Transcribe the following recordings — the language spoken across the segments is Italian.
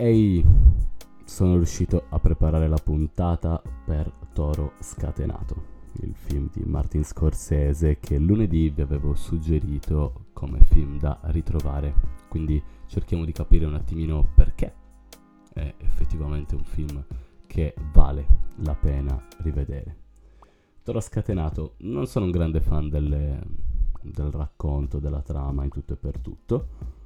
Ehi, sono riuscito a preparare la puntata per Toro Scatenato, il film di Martin Scorsese che lunedì vi avevo suggerito come film da ritrovare. Quindi cerchiamo di capire un attimino perché è effettivamente un film che vale la pena rivedere. Toro Scatenato, non sono un grande fan delle, del racconto, della trama in tutto e per tutto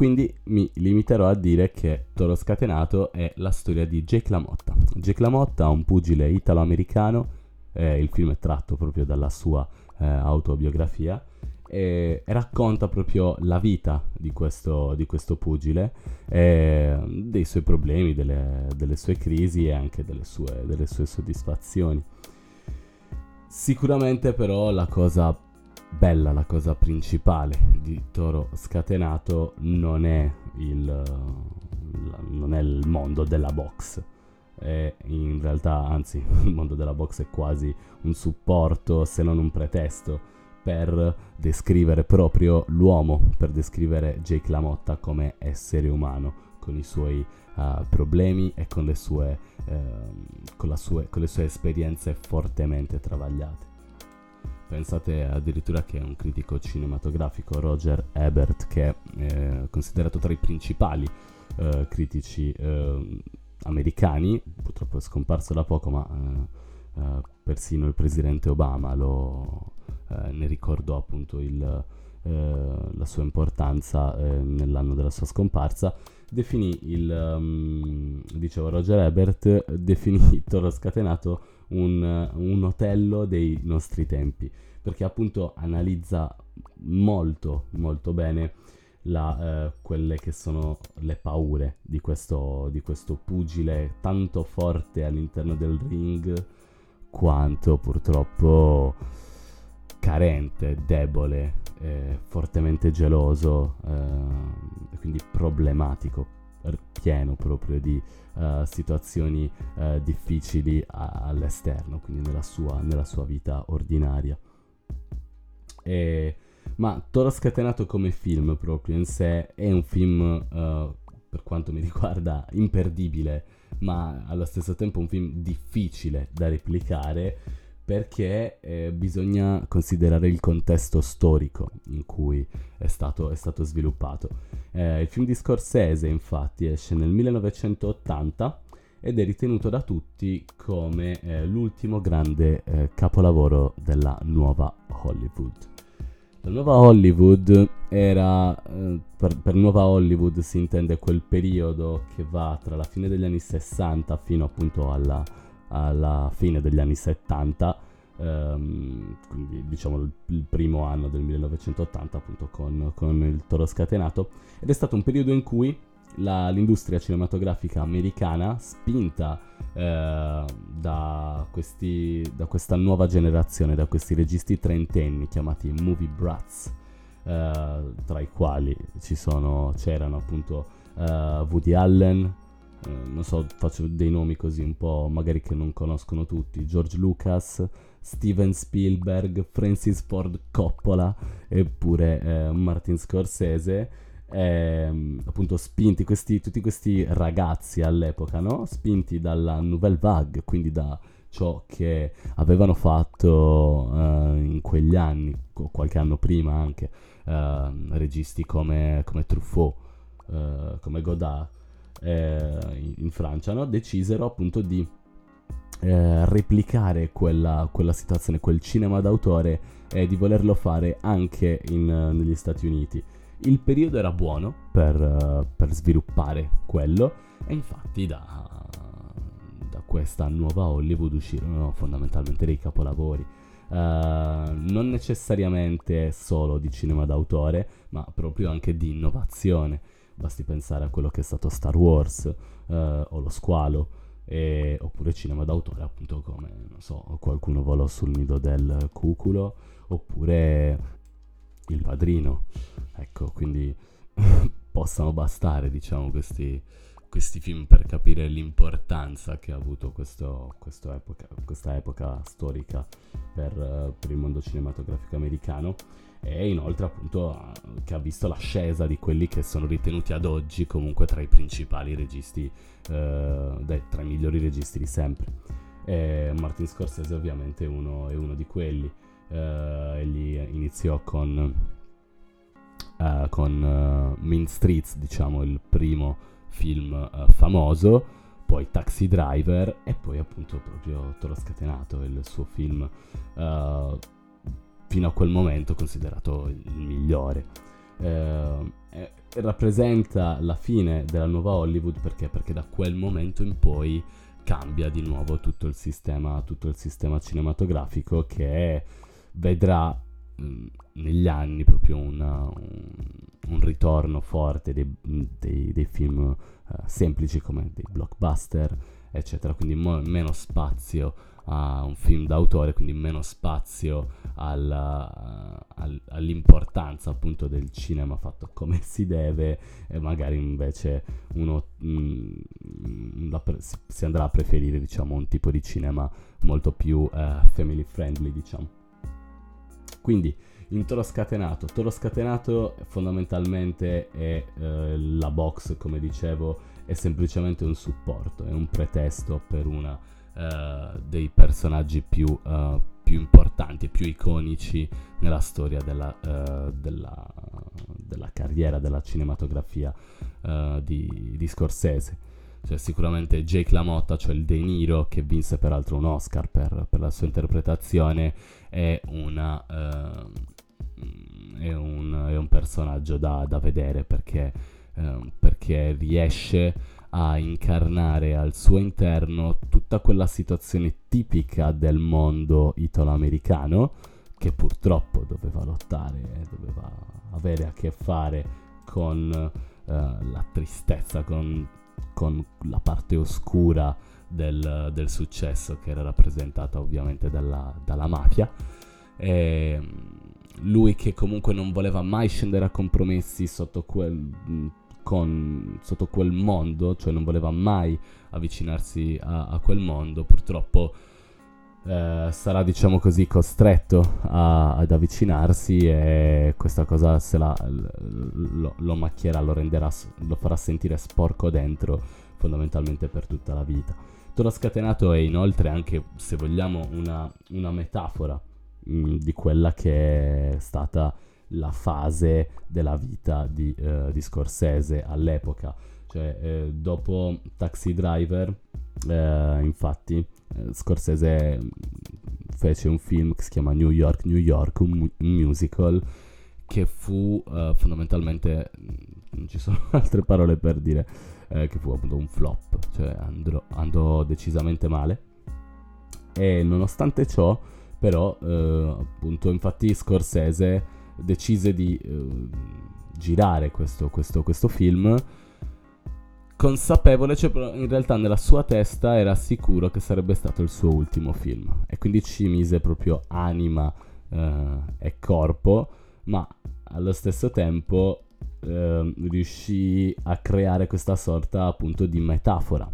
quindi mi limiterò a dire che Toro Scatenato è la storia di Jake LaMotta. Jake LaMotta, un pugile italo-americano, eh, il film è tratto proprio dalla sua eh, autobiografia e, e, racconta proprio la vita di questo, di questo pugile, eh, dei suoi problemi, delle, delle, sue crisi e anche delle sue, delle sue soddisfazioni. Sicuramente però la cosa bella, la cosa principale di Toro Scatenato non è il, non è il mondo della box. È in realtà, anzi, il mondo della box è quasi un supporto, se non un pretesto, per descrivere proprio l'uomo, per descrivere Jake LaMotta come essere umano, con i suoi uh, problemi e con le, sue, uh, con, sue, con le sue esperienze fortemente travagliate. Pensate addirittura che un critico cinematografico, Roger Ebert, che è eh, considerato tra i principali eh, critici eh, americani, purtroppo è scomparso da poco, ma eh, eh, persino il presidente Obama lo, eh, ne ricordò appunto il, la sua importanza nell'anno della sua scomparsa, definì il, um, dicevo Roger Ebert, definì Toro Scatenato un, un Otello dei nostri tempi, perché appunto analizza molto, molto bene la, eh, quelle che sono le paure di questo, di questo pugile tanto forte all'interno del ring quanto purtroppo carente, debole, eh, fortemente geloso, eh, quindi problematico pieno proprio di uh, situazioni uh, difficili a- all'esterno, quindi nella sua, nella sua vita ordinaria. E, ma Toro Scatenato come film proprio in sé è un film, uh, per quanto mi riguarda, imperdibile, ma allo stesso tempo un film difficile da replicare perché eh, bisogna considerare il contesto storico in cui è stato, è stato sviluppato. Eh, il film di Scorsese infatti esce nel 1980 ed è ritenuto da tutti come eh, l'ultimo grande eh, capolavoro della nuova Hollywood. La nuova Hollywood era, eh, per, per, nuova Hollywood si intende quel periodo che va tra la fine degli anni 60 fino appunto alla alla fine degli anni 70, ehm, quindi diciamo il, primo anno del 1980 appunto con, con, il Toro Scatenato, ed è stato un periodo in cui la, l'industria cinematografica americana, spinta eh, da, questi, da, questa nuova generazione, da questi registi trentenni chiamati movie brats, eh, tra i quali sono, c'erano appunto eh, Woody Allen, eh, non so, faccio dei nomi così un po' magari che non conoscono tutti, George Lucas, Steven Spielberg, Francis Ford Coppola eppure eh, Martin Scorsese, eh, appunto spinti questi, tutti questi ragazzi all'epoca, no? Spinti dalla Nouvelle Vague, quindi da ciò che avevano fatto uh, in quegli anni, qualche anno prima anche, uh, registi come, come Truffaut, uh, come Godard, eh, in Francia, no? decisero appunto di eh, replicare quella, quella, situazione, quel cinema d'autore e di volerlo fare anche in, negli Stati Uniti. Il periodo era buono per, uh, per sviluppare quello e infatti da, da, questa nuova Hollywood uscirono fondamentalmente dei capolavori. Uh, non necessariamente solo di cinema d'autore, ma proprio anche di innovazione. Basti pensare a quello che è stato Star Wars eh, o Lo Squalo, e, oppure cinema d'autore, appunto come, non so, qualcuno volò sul nido del cuculo, oppure Il Padrino. Ecco, quindi possano bastare, diciamo, questi, questi film per capire l'importanza che ha avuto questo, epoca, questa epoca storica per uh, per il mondo cinematografico americano e inoltre appunto che ha visto l'ascesa di quelli che sono ritenuti ad oggi comunque tra i principali registi, eh, dai, tra i migliori registi di sempre. E Martin Scorsese ovviamente uno, è uno di quelli, eh, egli iniziò con, uh, con uh, Mean Streets, diciamo il primo film uh, famoso, poi Taxi Driver e poi appunto proprio Toro Scatenato, il suo film fino a quel momento considerato il migliore. Eh, rappresenta la fine della nuova Hollywood perché? Perché da quel momento in poi cambia di nuovo tutto il sistema, tutto il sistema cinematografico che vedrà mh, mm, negli anni proprio una, un, un, ritorno forte dei, dei, dei film uh, semplici come dei blockbuster, eccetera, quindi mo- meno spazio a un film d'autore, quindi meno spazio alla, all, all'importanza appunto del cinema fatto come si deve e magari invece uno mh, mm, pre- si andrà a preferire diciamo un tipo di cinema molto più uh, family friendly diciamo. Quindi in Toro Scatenato, Toro Scatenato fondamentalmente è eh, la box come dicevo è semplicemente un supporto, è un pretesto per una uh, dei personaggi più, uh, più importanti più iconici nella storia della, uh, della, della, carriera della cinematografia di, di, Scorsese. Cioè, sicuramente Jake LaMotta, cioè il De Niro, che vinse peraltro un Oscar per, per la sua interpretazione, è, una, è, un, è un, personaggio da, da vedere perché, perché riesce a incarnare al suo interno tutta quella situazione tipica del mondo italo-americano che purtroppo doveva lottare, doveva avere a che fare con uh, la tristezza, con, con, la parte oscura del, del, successo che era rappresentata ovviamente dalla, dalla mafia. E lui che comunque non voleva mai scendere a compromessi sotto quel con, sotto quel mondo, cioè non voleva mai avvicinarsi a, a quel mondo, purtroppo eh, sarà diciamo così costretto a, ad avvicinarsi e questa cosa se la, lo, lo macchierà, lo renderà, lo farà sentire sporco dentro fondamentalmente per tutta la vita. Toro Scatenato è inoltre anche, se vogliamo, una, una metafora mh, mm, di quella che è stata la fase della vita di, uh, di Scorsese all'epoca. Cioè, eh, dopo Taxi Driver, eh, infatti, eh, Scorsese fece un film che si chiama New York, New York, un, mu- un musical che fu uh, fondamentalmente, non ci sono altre parole per dire, eh, che fu appunto un flop, cioè andrò, andò decisamente male. E nonostante ciò, però, eh, appunto, infatti Scorsese decise di uh, girare questo, questo, questo, film consapevole, cioè in realtà nella sua testa era sicuro che sarebbe stato il suo ultimo film. E quindi ci mise proprio anima uh, e corpo, ma allo stesso tempo uh, riuscì a creare questa sorta appunto di metafora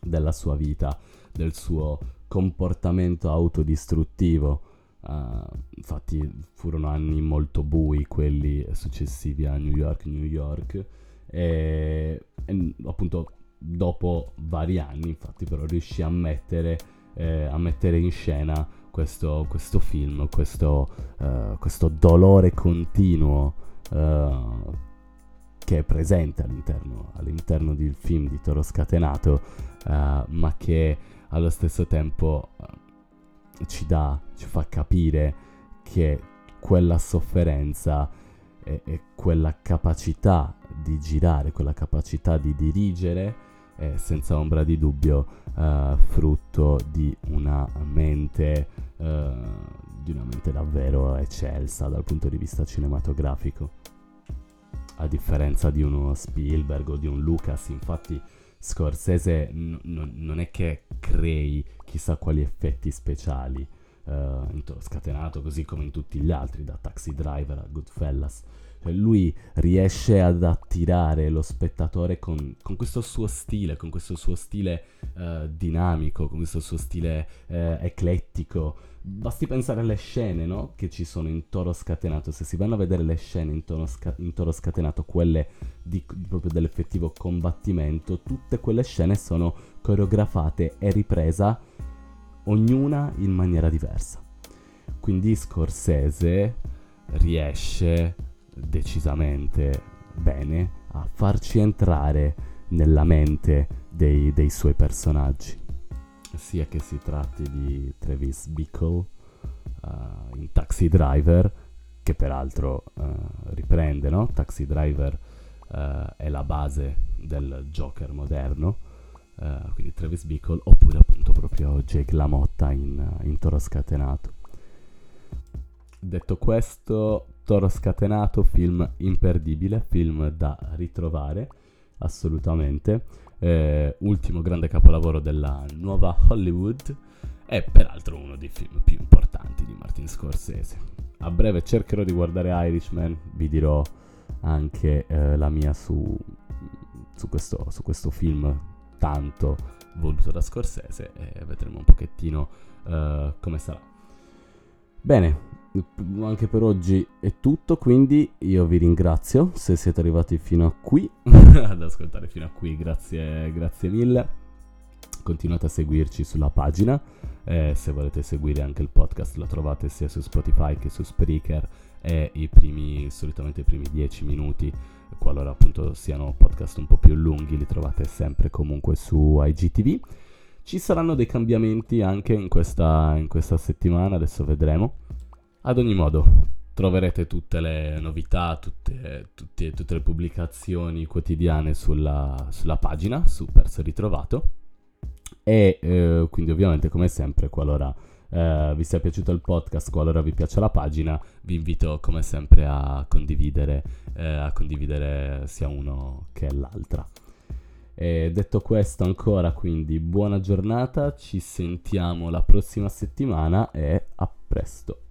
della sua vita, del suo comportamento autodistruttivo Uh, infatti furono anni molto bui quelli successivi a New York, New York. E, e appunto dopo vari anni infatti però riuscì a mettere, eh, a mettere in scena questo, questo film, questo, uh, questo, dolore continuo uh, che è presente all'interno, all'interno del film di Toro Scatenato ma che allo stesso tempo ci dà, ci fa capire che quella sofferenza e, e quella capacità di girare, quella capacità di dirigere è senza ombra di dubbio uh, frutto di una mente uh, di una mente davvero eccelsa dal punto di vista cinematografico. A differenza di uno Spielberg o di un Lucas infatti Scorsese n- n- non è che crei chissà quali effetti speciali in Scatenato, così come in tutti gli altri, da Taxi Driver a Goodfellas. Cioè, lui riesce ad attirare lo spettatore con, con, questo suo stile, con questo suo stile uh, dinamico, con questo suo stile uh, eclettico, Basti pensare alle scene, no? Che ci sono in Toro Scatenato. Se si vanno a vedere le scene in Toro, sca- in toro Scatenato, quelle di, proprio dell'effettivo combattimento, tutte quelle scene sono coreografate e ripresa ognuna in maniera diversa. Quindi Scorsese riesce decisamente bene a farci entrare nella mente dei, dei suoi personaggi sia che si tratti di Travis Bickle uh, in Taxi Driver, che peraltro uh, riprende, no? Taxi Driver uh, è la base del Joker moderno, quindi Travis Bickle, oppure appunto proprio Jake LaMotta in, in Toro Scatenato. Detto questo, Toro Scatenato, film imperdibile, film da ritrovare assolutamente eh, ultimo grande capolavoro della nuova Hollywood e peraltro uno dei film più importanti di Martin Scorsese. A breve cercherò di guardare Irishman, vi dirò anche eh, la mia su, su, questo, su, questo, film tanto voluto da Scorsese e vedremo un pochettino uh, come sarà. Bene, anche per oggi è tutto, quindi io vi ringrazio se siete arrivati fino a qui, ad ascoltare fino a qui, grazie, grazie mille. Continuate a seguirci sulla pagina, eh, se volete seguire anche il podcast lo trovate sia su Spotify che su Spreaker e i primi, solitamente i primi 10 minuti, qualora appunto siano podcast un po' più lunghi, li trovate sempre comunque su IGTV. Ci saranno dei cambiamenti anche in questa, in questa settimana, adesso vedremo ad ogni modo, troverete tutte le novità, tutte, tutte, tutte le pubblicazioni quotidiane sulla, sulla, pagina su Perso Ritrovato. E eh, quindi ovviamente come sempre qualora eh, vi sia piaciuto il podcast, qualora vi piace la pagina, vi invito come sempre a condividere, eh, a condividere sia uno che l'altra. E detto questo ancora quindi buona giornata, ci sentiamo la prossima settimana e a presto.